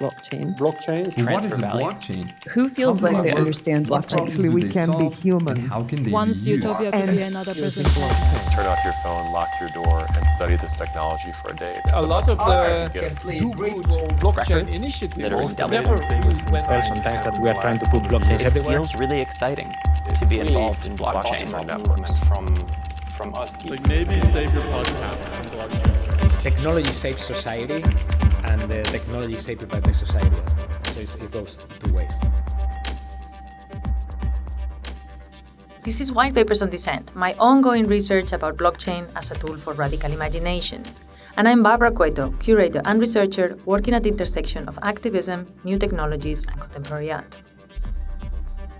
blockchain? Blockchain. Well, what is Transfer a value. blockchain? Who feels How like does they understand blockchain? Actually, we they can be human. And how can they Once be used? utopia could be another using present. blockchain. turn off your phone, lock your door, and study this technology for a day. It's a lot of uh, the get it. do good blockchain Records initiatives that are never validated. really went Well, sometimes that we are trying to put blockchains It feels really exciting to be involved in blockchain. blockchain networks. from from us Like maybe save your podcast on blockchain. Technology saves society, and the technology is saved by the society. So it goes two ways. This is White Papers on Dissent, my ongoing research about blockchain as a tool for radical imagination. And I'm Barbara Cueto, curator and researcher working at the intersection of activism, new technologies, and contemporary art.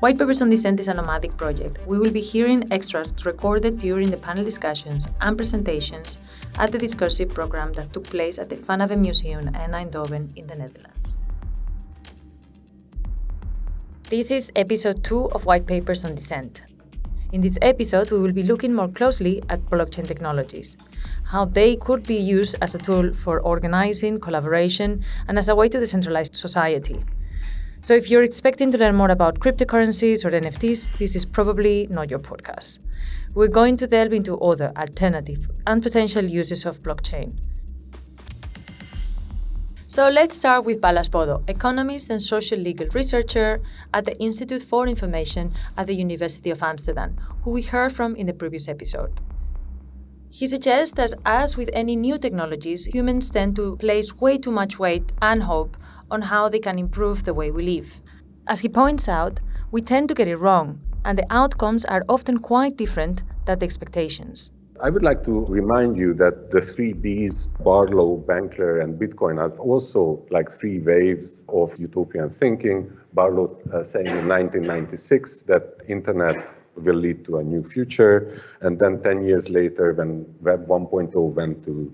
White Papers on Dissent is a nomadic project. We will be hearing extracts recorded during the panel discussions and presentations at the discursive program that took place at the Van Abbemuseum in Eindhoven in the Netherlands. This is episode 2 of White Papers on Dissent. In this episode, we will be looking more closely at blockchain technologies, how they could be used as a tool for organizing, collaboration, and as a way to decentralize society. So, if you're expecting to learn more about cryptocurrencies or NFTs, this is probably not your podcast. We're going to delve into other alternative and potential uses of blockchain. So let's start with Balázs Bodo, economist and social legal researcher at the Institute for Information at the University of Amsterdam, who we heard from in the previous episode. He suggests that, as with any new technologies, humans tend to place way too much weight and hope on how they can improve the way we live. As he points out, we tend to get it wrong, and the outcomes are often quite different than the expectations. I would like to remind you that the three Bs, Barlow, Benkler, and Bitcoin, are also like three waves of utopian thinking. Barlow uh, saying in 1996 that internet will lead to a new future, and then 10 years later, when Web 1.0 went to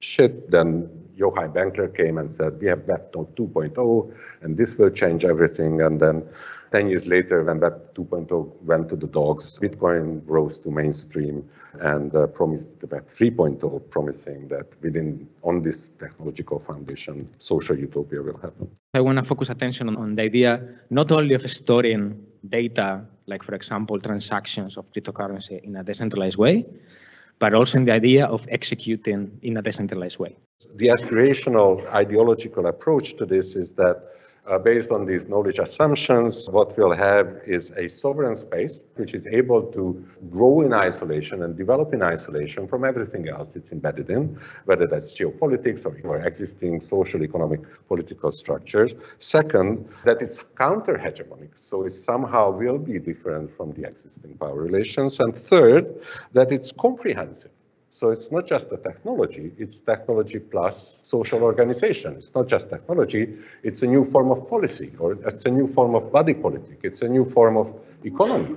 shit, then Yochai Benkler came and said, we have Web 2.0, and this will change everything. And then 10 years later, when Web 2.0 went to the dogs, Bitcoin rose to mainstream and uh, promised the Web 3.0, promising that within on this technological foundation, social utopia will happen. I want to focus attention on, on the idea not only of storing data, like for example transactions of cryptocurrency in a decentralized way, but also in the idea of executing in a decentralized way. The aspirational ideological approach to this is that uh, based on these knowledge assumptions, what we'll have is a sovereign space which is able to grow in isolation and develop in isolation from everything else it's embedded in, whether that's geopolitics or, or existing social, economic, political structures. Second, that it's counter hegemonic, so it somehow will be different from the existing power relations. And third, that it's comprehensive. So it's not just the technology, it's technology plus social organization. It's not just technology, it's a new form of policy, or it's a new form of body politic, it's a new form of economy.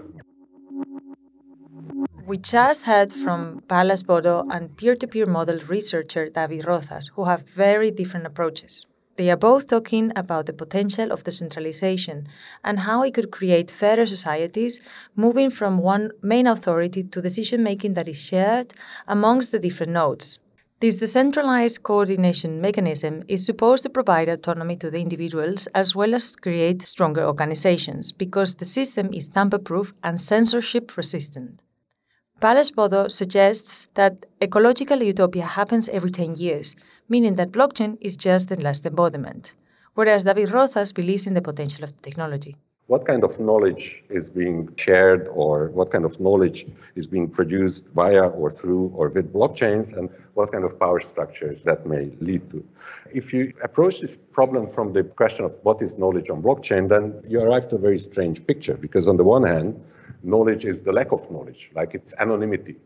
We just heard from Balázs Bodo and peer to peer model researcher David Rozas, who have very different approaches. They are both talking about the potential of decentralization and how it could create fairer societies, moving from one main authority to decision making that is shared amongst the different nodes. This decentralized coordination mechanism is supposed to provide autonomy to the individuals as well as create stronger organizations because the system is tamper proof and censorship resistant. Balázs Bodo suggests that ecological utopia happens every 10 years, meaning that blockchain is just the last embodiment, whereas David Rozas believes in the potential of the technology. What kind of knowledge is being shared or what kind of knowledge is being produced via or through or with blockchains and what kind of power structures that may lead to. If you approach this problem from the question of what is knowledge on blockchain, then you arrive to a very strange picture because on the one hand, knowledge is the lack of knowledge, like it's anonymity,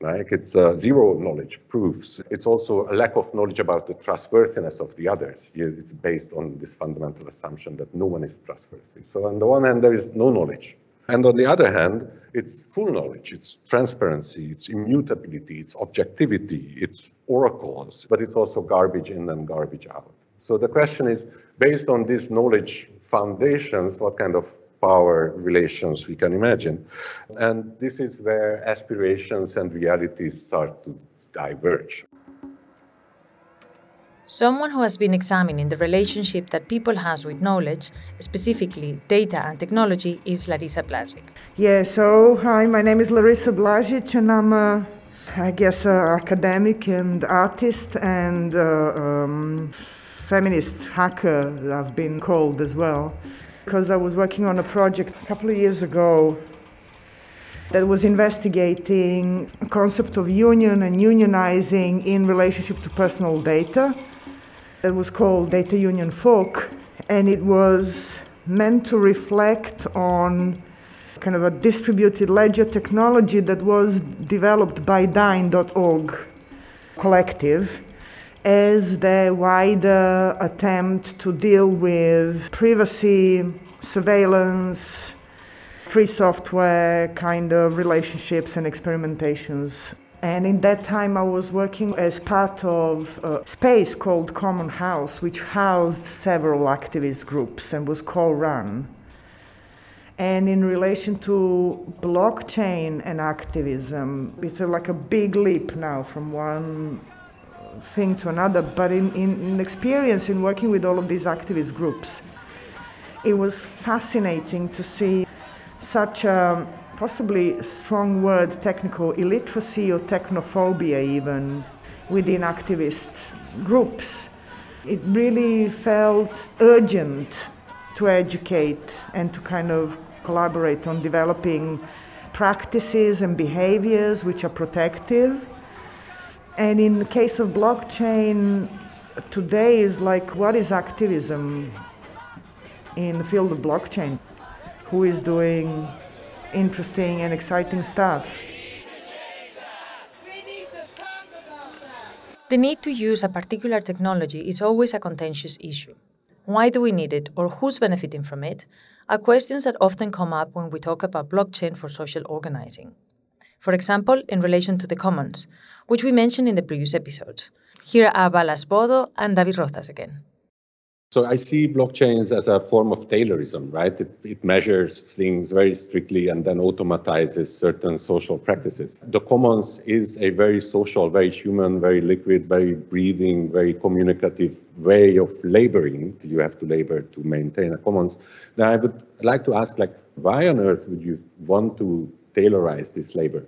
like it's uh, zero knowledge proofs. It's also a lack of knowledge about the trustworthiness of the others. It's based on this fundamental assumption that no one is trustworthy. So on the one hand, there is no knowledge. And on the other hand, it's full knowledge, it's transparency, it's immutability, it's objectivity, it's oracles, but it's also garbage in and garbage out. So the question is, based on these knowledge foundations, what kind of power relations we can imagine. And this is where aspirations and realities start to diverge. Someone who has been examining the relationship that people has with knowledge, specifically data and technology, is Larissa Blazic. Yeah, so hi, my name is Larissa Blazic, and I'm a, I guess, a academic and artist and uh, um, feminist hacker, I've been called as well, because I was working on a project a couple of years ago that was investigating a concept of union and unionizing in relationship to personal data. It was called Data Union Folk, and it was meant to reflect on kind of a distributed ledger technology that was developed by Dyne.org collective as the wider attempt to deal with privacy, surveillance, free software kind of relationships and experimentations and in that time, I was working as part of a space called Common House, which housed several activist groups and was co run. And in relation to blockchain and activism, it's like a big leap now from one thing to another. But in, in, in experience in working with all of these activist groups, it was fascinating to see such a possibly strong word, technical illiteracy or technophobia, even within activist groups. It really felt urgent to educate and to kind of collaborate on developing practices and behaviors which are protective. And in the case of blockchain, today is like what is activism in the field of blockchain? Who is doing interesting and exciting stuff. The need to use a particular technology is always a contentious issue. Why do we need it or who's benefiting from it are questions that often come up when we talk about blockchain for social organizing. For example, in relation to the commons, which we mentioned in the previous episode. Here are Balázs Bodo and David Rozas again. So I see blockchains as a form of Taylorism, right? It, it, measures things very strictly and then automatizes certain social practices. The commons is a very social, very human, very liquid, very breathing, very communicative way of laboring. You have to labor to maintain a commons. Now I would like to ask, like, why on earth would you want to Taylorize this labor?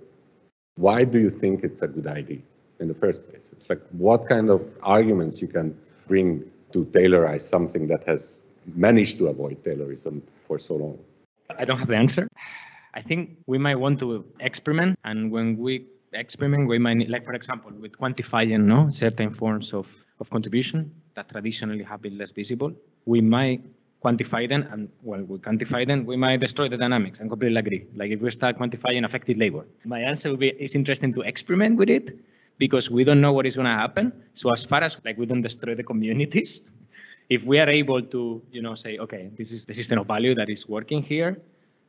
Why do you think it's a good idea in the first place? It's like, what kind of arguments you can bring to Taylorize something that has managed to avoid Taylorism for so long? I don't have the answer. I think we might want to experiment, and when we experiment, we might, like for example, with quantifying no certain forms of, of contribution that traditionally have been less visible, we might quantify them, and when we quantify them, we might destroy the dynamics. I completely agree. Like if we start quantifying affected labor, my answer would be it's interesting to experiment with it, because we don't know what is going to happen. So as far as like we don't destroy the communities, if we are able to, you know, say, okay, this is the system of value that is working here,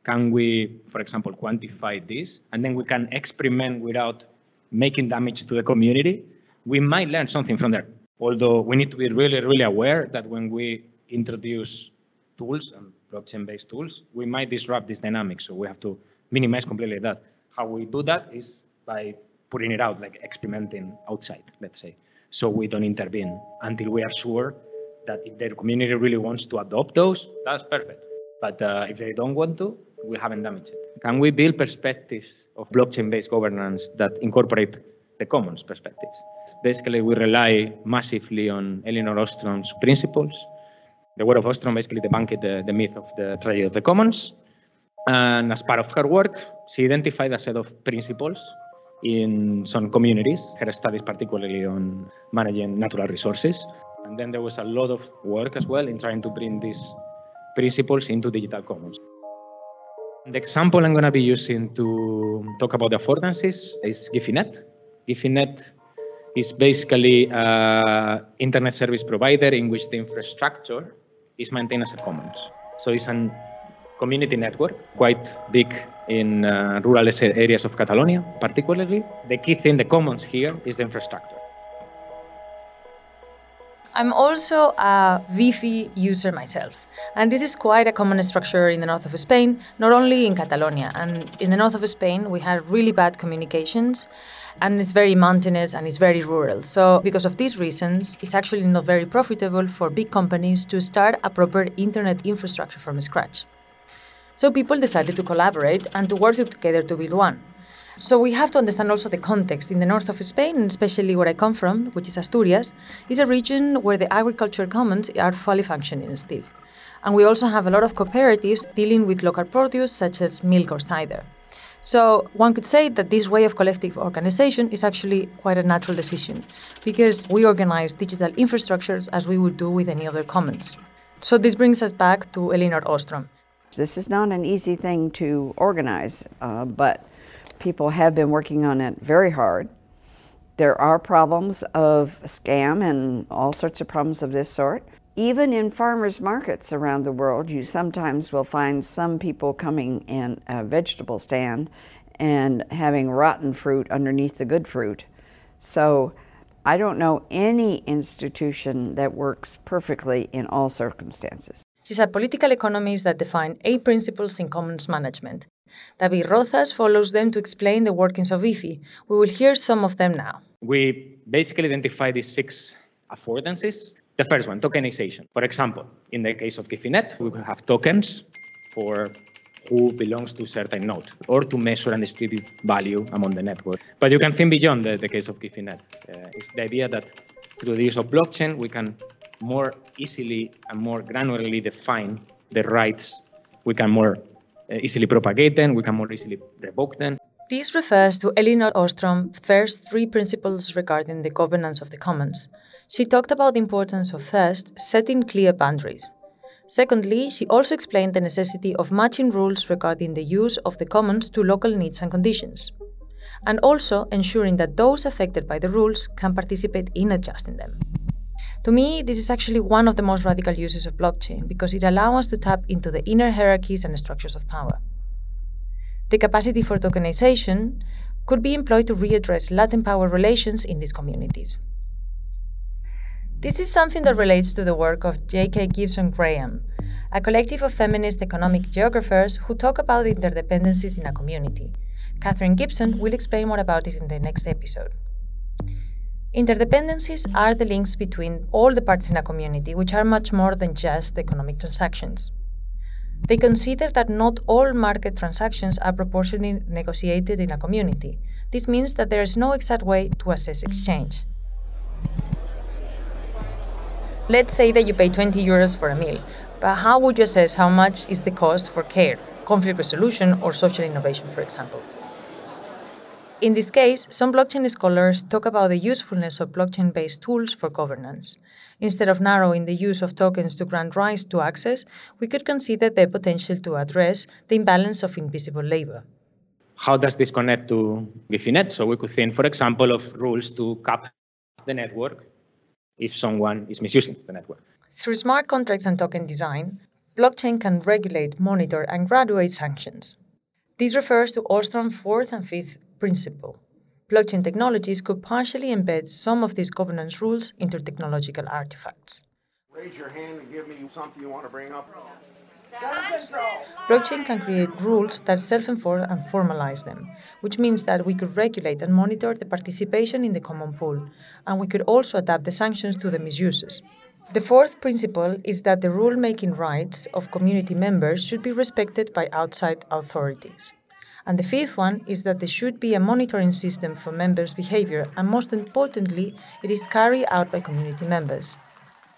can we, for example, quantify this, and then we can experiment without making damage to the community, we might learn something from there. Although we need to be really, really aware that when we introduce tools and blockchain-based tools, we might disrupt this dynamic. So we have to minimize completely that. How we do that is by putting it out, like experimenting outside, let's say. So we don't intervene until we are sure that if their community really wants to adopt those, that's perfect. But uh, if they don't want to, we haven't damaged it. Can we build perspectives of blockchain-based governance that incorporate the commons perspectives? Basically, we rely massively on Elinor Ostrom's principles. The work of Ostrom basically debunked the, the myth of the tragedy of the commons. And as part of her work, she identified a set of principles in some communities, her studies particularly on managing natural resources. And then there was a lot of work as well in trying to bring these principles into digital commons. The example I'm going to be using to talk about the affordances is Guifi.net. Guifi.net is basically an internet service provider in which the infrastructure is maintained as a commons. So it's a community network, quite big in uh, rural areas of Catalonia, particularly. The key thing, the commons here, is the infrastructure. I'm also a Wi-Fi user myself, and this is quite a common structure in the north of Spain, not only in Catalonia. And in the north of Spain, we had really bad communications, and it's very mountainous and it's very rural. So, because of these reasons, it's actually not very profitable for big companies to start a proper internet infrastructure from scratch. So, people decided to collaborate and to work together to build one. So we have to understand also the context. In the north of Spain, especially where I come from, which is Asturias, is a region where the agricultural commons are fully functioning still. And we also have a lot of cooperatives dealing with local produce such as milk or cider. So one could say that this way of collective organization is actually quite a natural decision because we organize digital infrastructures as we would do with any other commons. So this brings us back to Elinor Ostrom. This is not an easy thing to organize, uh, but People have been working on it very hard. There are problems of scam and all sorts of problems of this sort. Even in farmers markets around the world, you sometimes will find some people coming in a vegetable stand and having rotten fruit underneath the good fruit. So I don't know any institution that works perfectly in all circumstances. She's a political economist that defined eight principles in commons management. David Rozas follows them to explain the workings of IFI. We will hear some of them now. We basically identify these six affordances. The first one, tokenization. For example, in the case of Guifi.net, we have tokens for who belongs to certain node or to measure and distribute value among the network. But you can think beyond the, the case of Guifi.net. Uh, it's the idea that through the use of blockchain, we can more easily and more granularly define the rights. We can more uh, easily propagate them, we can more easily revoke them. This refers to Elinor Ostrom's first three principles regarding the governance of the commons. She talked about the importance of first, setting clear boundaries. Secondly, she also explained the necessity of matching rules regarding the use of the commons to local needs and conditions, and also ensuring that those affected by the rules can participate in adjusting them. To me, this is actually one of the most radical uses of blockchain because it allows us to tap into the inner hierarchies and structures of power. The capacity for tokenization could be employed to readdress latent power relations in these communities. This is something that relates to the work of J.K. Gibson Graham, a collective of feminist economic geographers who talk about interdependencies in a community. Katherine Gibson will explain more about it in the next episode. Interdependencies are the links between all the parts in a community, which are much more than just economic transactions. They consider that not all market transactions are proportionally negotiated in a community. This means that there is no exact way to assess exchange. Let's say that you pay 20 euros for a meal, but how would you assess how much is the cost for care, conflict resolution, or social innovation, for example? In this case, some blockchain scholars talk about the usefulness of blockchain based tools for governance. Instead of narrowing the use of tokens to grant rights to access, we could consider the potential to address the imbalance of invisible labor. How does this connect to Guifi.net? So we could think, for example, of rules to cap the network if someone is misusing the network. Through smart contracts and token design, blockchain can regulate, monitor, and graduate sanctions. This refers to Ostrom's fourth and fifth principle. Blockchain technologies could partially embed some of these governance rules into technological artifacts. Raise your hand and give me something you want to bring up. Blockchain can create rules that self enforce and formalize them, which means that we could regulate and monitor the participation in the common pool, and we could also adapt the sanctions to the misuses. The fourth principle is that the rule making rights of community members should be respected by outside authorities. And the fifth one is that there should be a monitoring system for members' behavior, and most importantly, it is carried out by community members.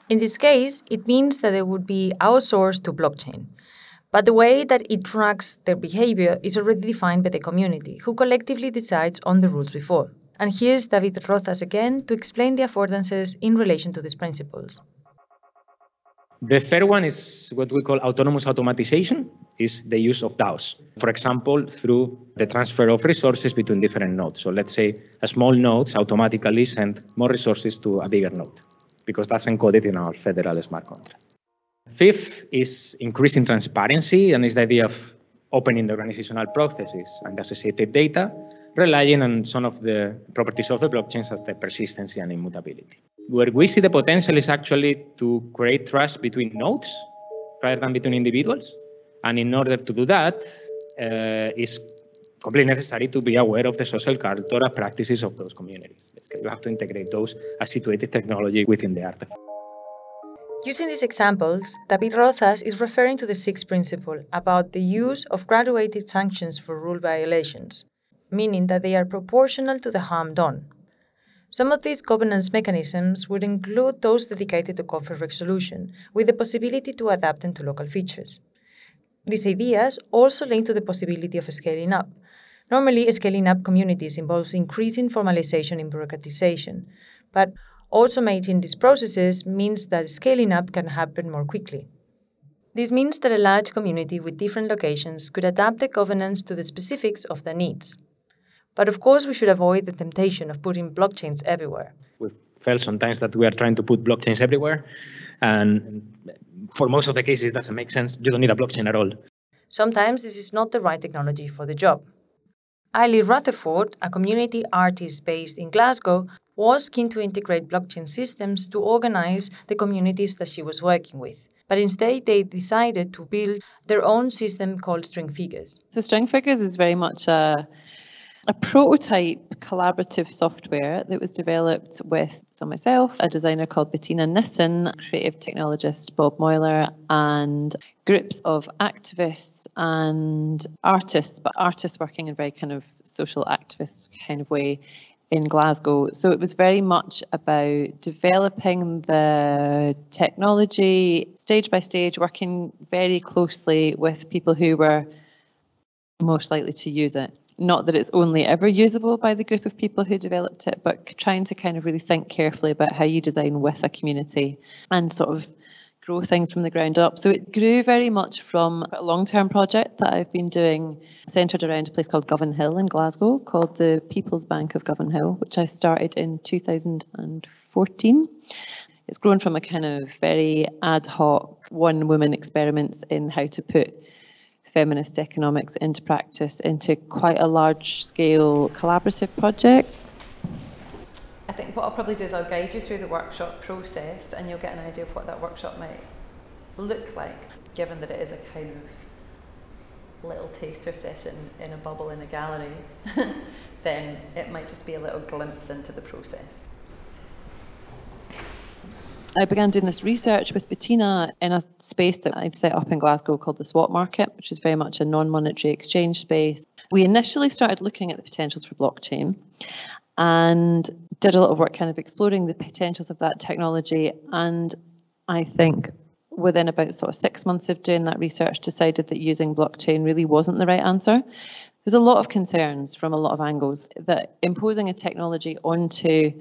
In this case, it means that they would be outsourced to blockchain. But the way that it tracks their behavior is already defined by the community, who collectively decides on the rules before. And here's David Rozas again to explain the affordances in relation to these principles. The third one is what we call autonomous automatization, is the use of DAOs. For example, through the transfer of resources between different nodes. So let's say a small node automatically send more resources to a bigger node, because that's encoded in our federal smart contract. Fifth is increasing transparency, and is the idea of opening the organizational processes and associated data relying on some of the properties of the blockchains as the persistency and immutability. Where we see the potential is actually to create trust between nodes rather than between individuals. And in order to do that, uh, it's completely necessary to be aware of the social cultural practices of those communities. You have to integrate those as situated technology within the artifact. Using these examples, David Rozas is referring to the sixth principle about the use of graduated sanctions for rule violations, meaning that they are proportional to the harm done. Some of these governance mechanisms would include those dedicated to conflict resolution, with the possibility to adapt them to local features. These ideas also link to the possibility of scaling up. Normally, scaling up communities involves increasing formalization and bureaucratization, but automating these processes means that scaling up can happen more quickly. This means that a large community with different locations could adapt the governance to the specifics of their needs. But of course, we should avoid the temptation of putting blockchains everywhere. We felt sometimes that we are trying to put blockchains everywhere, and for most of the cases, it doesn't make sense. You don't need a blockchain at all. Sometimes this is not the right technology for the job. Ailie Rutherford, a community artist based in Glasgow, was keen to integrate blockchain systems to organize the communities that she was working with. But instead, they decided to build their own system called String Figures. So, String Figures is very much a a prototype collaborative software that was developed with so myself, a designer called Bettina Nissen, creative technologist Bob Moyler, and groups of activists and artists, but artists working in a very kind of social activist kind of way in Glasgow. So it was very much about developing the technology stage by stage, working very closely with people who were most likely to use it. Not that it's only ever usable by the group of people who developed it, but trying to kind of really think carefully about how you design with a community and sort of grow things from the ground up. So it grew very much from a long term project that I've been doing centred around a place called Govanhill in Glasgow called the People's Bank of Govanhill, which I started in 2014. It's grown from a kind of very ad hoc one woman experiments in how to put feminist economics into practice into quite a large scale collaborative project. I think what I'll probably do is I'll guide you through the workshop process and you'll get an idea of what that workshop might look like, given that it is a kind of little taster session in a bubble in a gallery, then it might just be a little glimpse into the process. I began doing this research with Bettina in a space that I've set up in Glasgow called the Swap Market, which is very much a non monetary exchange space. We initially started looking at the potentials for blockchain and did a lot of work kind of exploring the potentials of that technology. And I think within about sort of six months of doing that research, decided that using blockchain really wasn't the right answer. There's a lot of concerns from a lot of angles that imposing a technology onto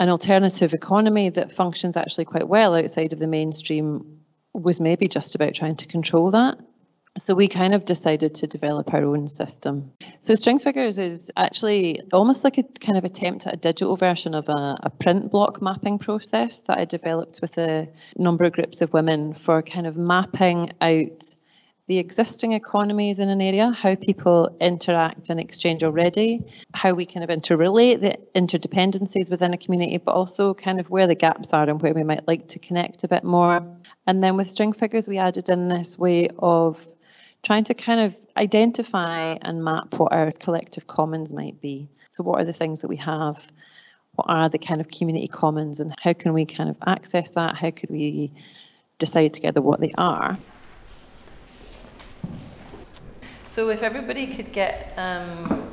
an alternative economy that functions actually quite well outside of the mainstream was maybe just about trying to control that. So we kind of decided to develop our own system. So string figures is actually almost like a kind of attempt at a digital version of a, a, print block mapping process that I developed with a number of groups of women for kind of mapping out the existing economies in an area, how people interact and exchange already, how we kind of interrelate the interdependencies within a community, but also kind of where the gaps are and where we might like to connect a bit more. And then with string figures, we added in this way of trying to kind of identify and map what our collective commons might be. So, what are the things that we have? What are the kind of community commons, and how can we kind of access that? How could we decide together what they are? So if everybody could get um,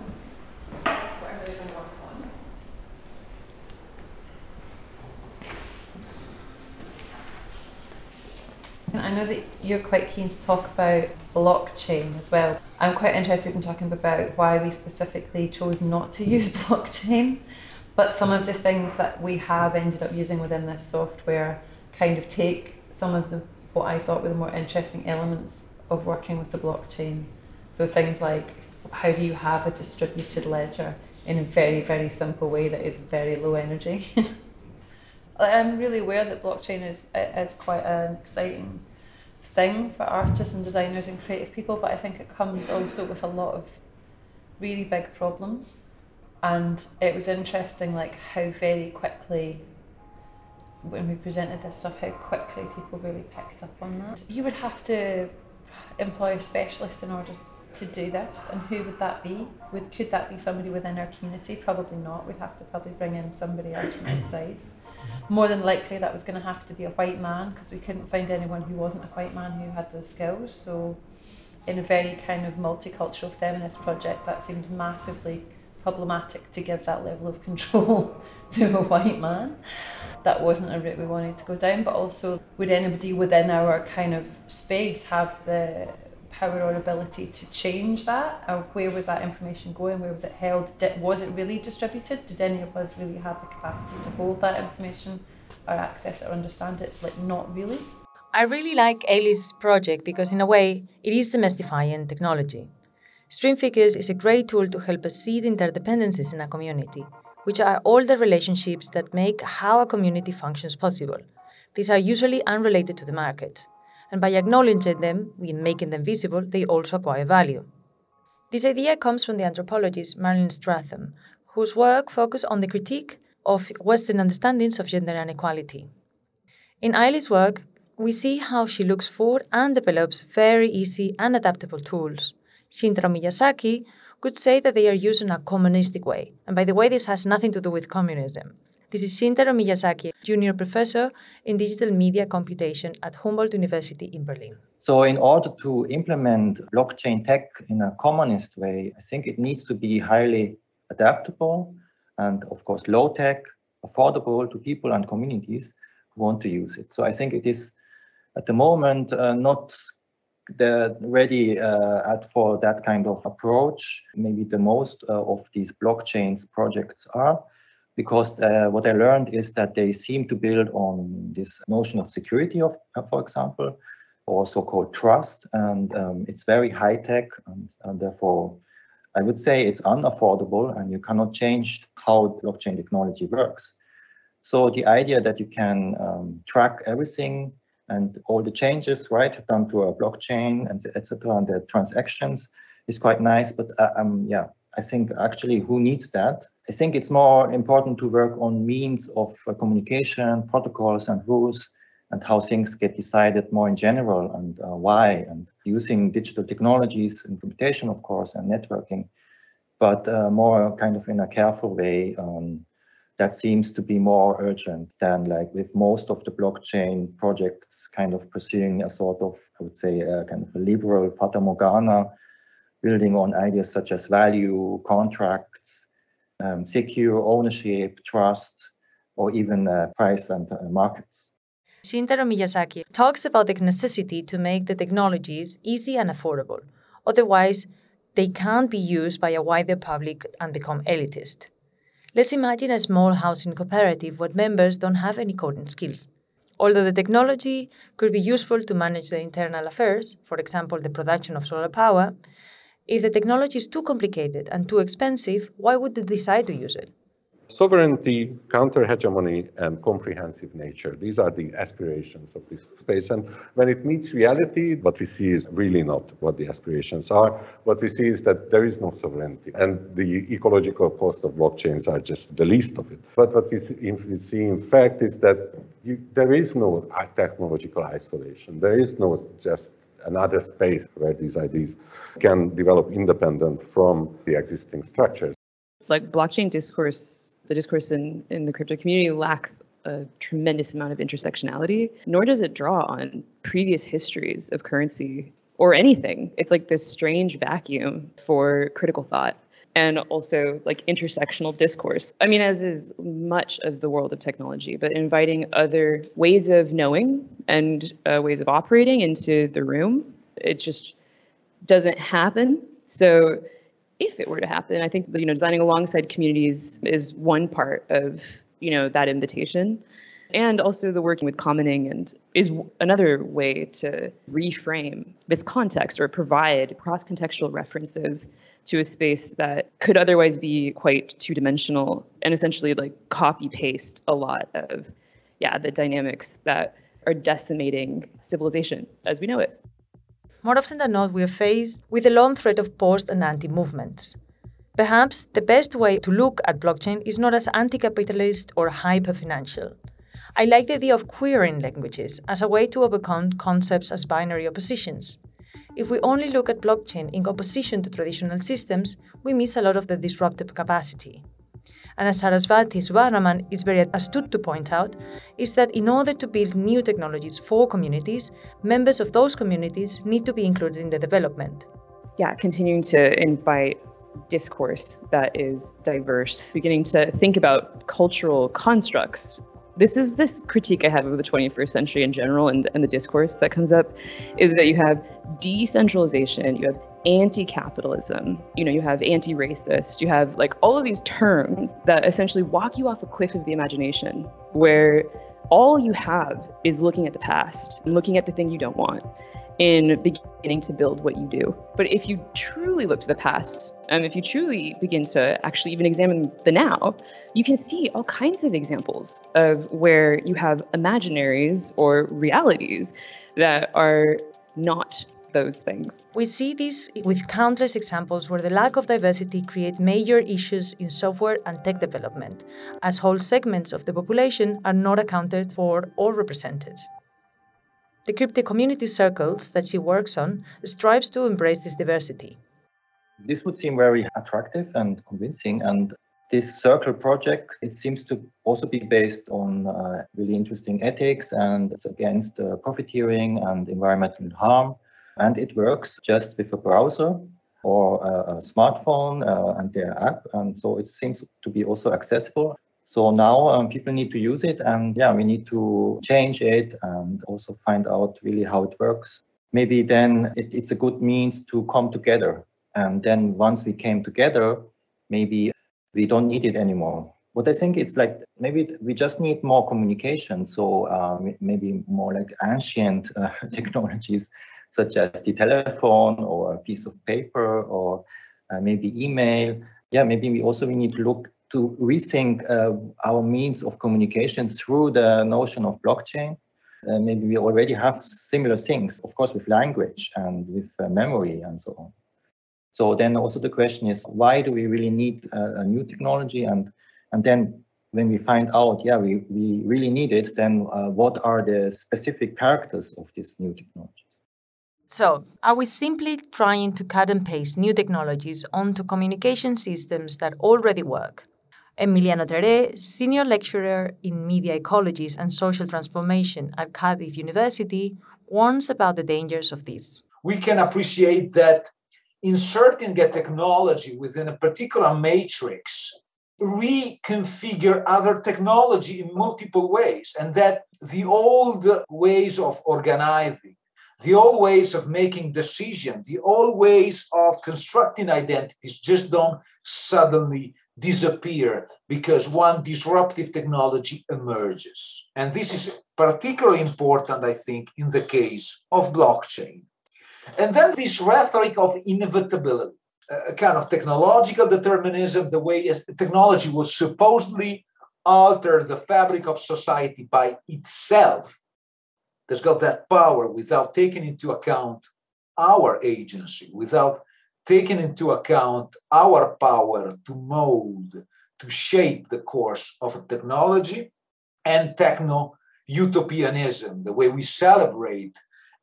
I know that you're quite keen to talk about blockchain as well. I'm quite interested in talking about why we specifically chose not to use blockchain, but some of the things that we have ended up using within this software kind of take some of the what I thought were the more interesting elements of working with the blockchain so things like how do you have a distributed ledger in a very, very simple way that is very low energy. I'm really aware that blockchain is is quite an exciting thing for artists and designers and creative people, but I think it comes also with a lot of really big problems. And it was interesting, like how very quickly, when we presented this stuff, how quickly people really picked up on that. You would have to employ a specialist in order to do this, and who would that be? Would could that be somebody within our community? Probably not. We'd have to probably bring in somebody else from outside. More than likely, that was going to have to be a white man because we couldn't find anyone who wasn't a white man who had those skills. So, in a very kind of multicultural feminist project, that seemed massively problematic to give that level of control to a white man. That wasn't a route we wanted to go down, but also, would anybody within our kind of space have the or ability to change that? Or where was that information going? Where was it held? Did, was it really distributed? Did any of us really have the capacity to hold that information or access it or understand it? Like, not really. I really like Ailie's project because, in a way, it is demystifying technology. String Figures is a great tool to help us see the interdependencies in a community, which are all the relationships that make how a community functions possible. These are usually unrelated to the market and by acknowledging them, in making them visible, they also acquire value. This idea comes from the anthropologist Marilyn Strathern, whose work focuses on the critique of Western understandings of gender inequality. In Ailie's work, we see how she looks for and develops very easy and adaptable tools. Shintaro Miyazaki could say that they are used in a communistic way, and by the way, this has nothing to do with communism. This is Shintaro Miyazaki, Junior Professor in Digital Media Computation at Humboldt University in Berlin. So, in order to implement blockchain tech in a communist way, I think it needs to be highly adaptable and, of course, low tech, affordable to people and communities who want to use it. So, I think it is at the moment uh, not the ready uh, at for that kind of approach. Maybe the most uh, of these blockchains projects are because uh, what I learned is that they seem to build on this notion of security, of, uh, for example, or so-called trust, and um, it's very high tech, and, and, therefore, I would say it's unaffordable, and you cannot change how blockchain technology works. So the idea that you can um, track everything and all the changes, right, done to a blockchain and etc. and the transactions is quite nice, but uh, um, yeah, I think actually who needs that? I think it's more important to work on means of uh, communication, protocols, and rules, and how things get decided more in general and uh, why, and using digital technologies, implementation, of course, and networking, but uh, more kind of in a careful way. Um, that seems to be more urgent than like with most of the blockchain projects kind of pursuing a sort of, I would say, a kind of a liberal fata morgana building on ideas such as value, contracts, um, secure ownership, trust, or even uh, price and uh, markets. Shintaro Miyazaki talks about the necessity to make the technologies easy and affordable. Otherwise, they can't be used by a wider public and become elitist. Let's imagine a small housing cooperative where members don't have any coding skills. Although the technology could be useful to manage the internal affairs, for example, the production of solar power, if the technology is too complicated and too expensive, why would they decide to use it? Sovereignty, counter hegemony, and comprehensive nature. These are the aspirations of this space. And when it meets reality, what we see is really not what the aspirations are. What we see is that there is no sovereignty. And the ecological cost of blockchains are just the least of it. But what we see, in fact is that you, there is no technological isolation. There is no just another space where these ideas can develop independent from the existing structures. Like blockchain discourse, the discourse in, in the crypto community lacks a tremendous amount of intersectionality, nor does it draw on previous histories of currency or anything. It's like this strange vacuum for critical thought and also like intersectional discourse. I mean, as is much of the world of technology, but inviting other ways of knowing and uh, ways of operating into the room. It just doesn't happen. So if it were to happen, I think you know designing alongside communities is one part of you know that invitation, and also the working with commenting and is another way to reframe this context or provide cross-contextual references to a space that could otherwise be quite two-dimensional and essentially like copy paste a lot of yeah the dynamics that are decimating civilization as we know it more often than not, we are faced with the long threat of post and anti movements. Perhaps the best way to look at blockchain is not as anti capitalist or hyper financial. I like the idea of queering languages as a way to overcome concepts as binary oppositions. If we only look at blockchain in opposition to traditional systems, we miss a lot of the disruptive capacity. And as Saraswati Subramanian is very astute to point out, is that in order to build new technologies for communities, members of those communities need to be included in the development. Yeah, continuing to invite discourse that is diverse, beginning to think about cultural constructs. This is this critique I have of the 21st century in general and, and the discourse that comes up is that you have decentralization, you have anti-capitalism, you know, you have anti-racist, you have like all of these terms that essentially walk you off a cliff of the imagination where all you have is looking at the past and looking at the thing you don't want in beginning to build what you do. But if you truly look to the past, and if you truly begin to actually even examine the now, you can see all kinds of examples of where you have imaginaries or realities that are not those things. We see this with countless examples where the lack of diversity creates major issues in software and tech development, as whole segments of the population are not accounted for or represented. The crypto community circles that she works on strives to embrace this diversity. This would seem very attractive and convincing. And this circle project, it seems to also be based on uh, really interesting ethics and it's against uh, profiteering and environmental harm. And it works just with a browser or a, a smartphone uh, and their app. And so it seems to be also accessible. So now um, people need to use it, and yeah, we need to change it and also find out really how it works. Maybe then it, it's a good means to come together. And then once we came together, maybe we don't need it anymore. What I think it's like maybe we just need more communication. So uh, maybe more like ancient uh, technologies such as the telephone or a piece of paper or uh, maybe email. Yeah, maybe we also we need to look to rethink uh, our means of communication through the notion of blockchain. Uh, maybe we already have similar things, of course, with language and with uh, memory and so on. So then also the question is, why do we really need a new technology? And and then when we find out, yeah, we, we really need it, then uh, what are the specific characters of this new technology? So, are we simply trying to cut and paste new technologies onto communication systems that already work? Emiliano Trere, senior lecturer in media ecologies and social transformation at Cardiff University, warns about the dangers of this. We can appreciate that inserting a technology within a particular matrix reconfigure other technology in multiple ways and that the old ways of organizing the old ways of making decisions the old ways of constructing identities just don't suddenly disappear because one disruptive technology emerges. And this is particularly important, I think, in the case of blockchain. And then this rhetoric of inevitability, a kind of technological determinism, the way technology will supposedly alter the fabric of society by itself, that's got that power without taking into account our agency, without taking into account our power to mold, to shape the course of technology and techno utopianism, the way we celebrate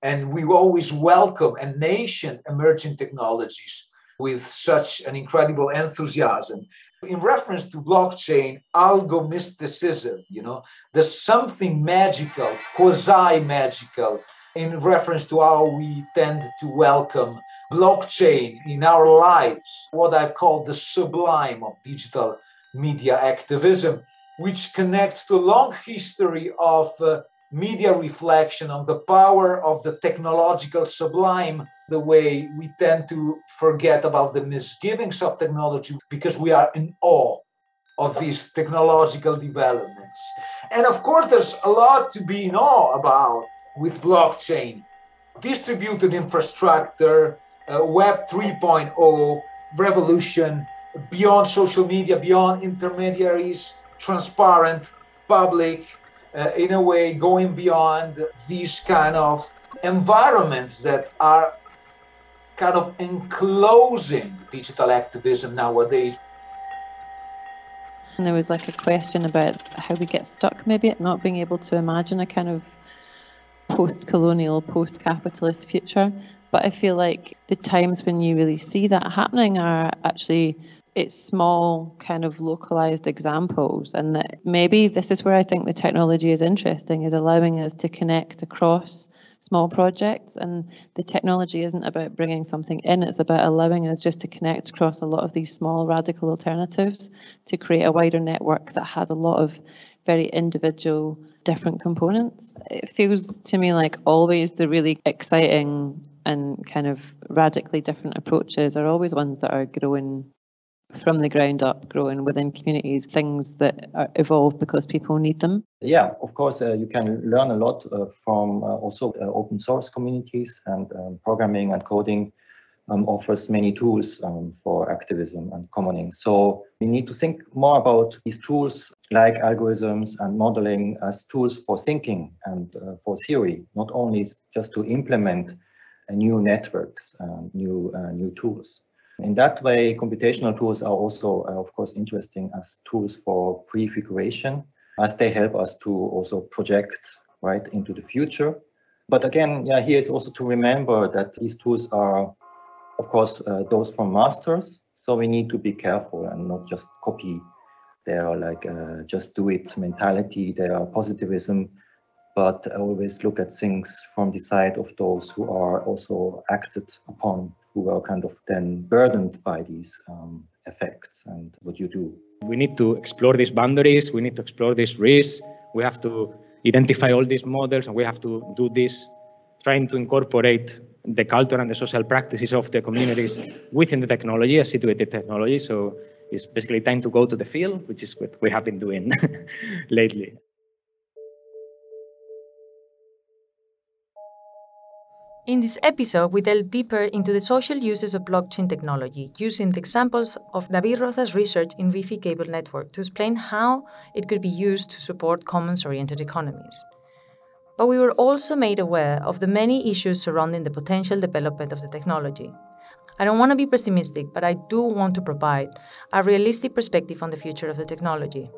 and we always welcome and nation emerging technologies with such an incredible enthusiasm. In reference to blockchain, algo mysticism, you know, there's something magical, quasi magical, in reference to how we tend to welcome blockchain in our lives, what I've called the sublime of digital media activism, which connects to a long history of uh, media reflection on the power of the technological sublime, the way we tend to forget about the misgivings of technology because we are in awe of these technological developments. And of course, there's a lot to be in awe about with blockchain. Distributed infrastructure, uh, Web 3.0 revolution beyond social media, beyond intermediaries, transparent, public, uh, in a way going beyond these kind of environments that are kind of enclosing digital activism nowadays. And there was like a question about how we get stuck maybe at not being able to imagine a kind of post colonial, post capitalist future. But I feel like the times when you really see that happening are actually it's small kind of localized examples and that maybe this is where I think the technology is interesting is allowing us to connect across small projects. And the technology isn't about bringing something in it's about allowing us just to connect across a lot of these small radical alternatives to create a wider network that has a lot of very individual different components. It feels to me like always the really exciting and kind of radically different approaches are always ones that are growing from the ground up, growing within communities, things that evolve because people need them? Yeah, of course, uh, you can learn a lot uh, from uh, also uh, open source communities and um, programming and coding. Um, offers many tools um, for activism and commoning. So we need to think more about these tools like algorithms and modeling as tools for thinking and uh, for theory, not only just to implement new networks, new new tools. In that way, computational tools are also, uh, of course, interesting as tools for prefiguration, as they help us to also project right into the future. But again, yeah, here is also to remember that these tools are, of course, uh, those from masters. So we need to be careful and not just copy their like uh, just do it mentality, their positivism, but always look at things from the side of those who are also acted upon who are kind of then burdened by these um, effects and what you do. We need to explore these boundaries, we need to explore these risks, we have to identify all these models, and we have to do this trying to incorporate the culture and the social practices of the communities within the technology, a situated technology. So it's basically time to go to the field, which is what we have been doing lately. In this episode, we delve deeper into the social uses of blockchain technology, using the examples of David Rozas' research in Guifi cable network to explain how it could be used to support commons-oriented economies. But we were also made aware of the many issues surrounding the potential development of the technology. I don't want to be pessimistic, but I do want to provide a realistic perspective on the future of the technology.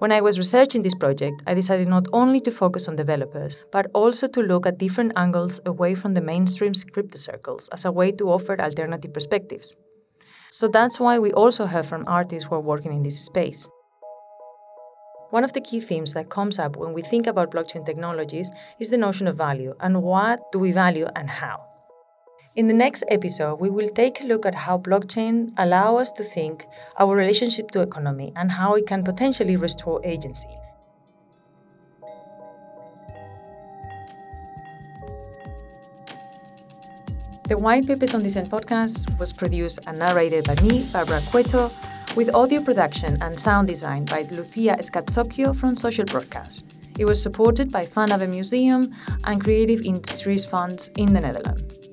When I was researching this project, I decided not only to focus on developers, but also to look at different angles away from the mainstream crypto circles as a way to offer alternative perspectives. So that's why we also heard from artists who are working in this space. One of the key themes that comes up when we think about blockchain technologies is the notion of value and what do we value and how. In the next episode, we will take a look at how blockchain allow us to think our relationship to economy and how it can potentially restore agency. The White Papers on Dissent podcast was produced and narrated by me, Barbara Cueto, with audio production and sound design by Lucia Escatzocchio from Social Broadcast. It was supported by Van Abbemuseum and Creative Industries Funds in the Netherlands.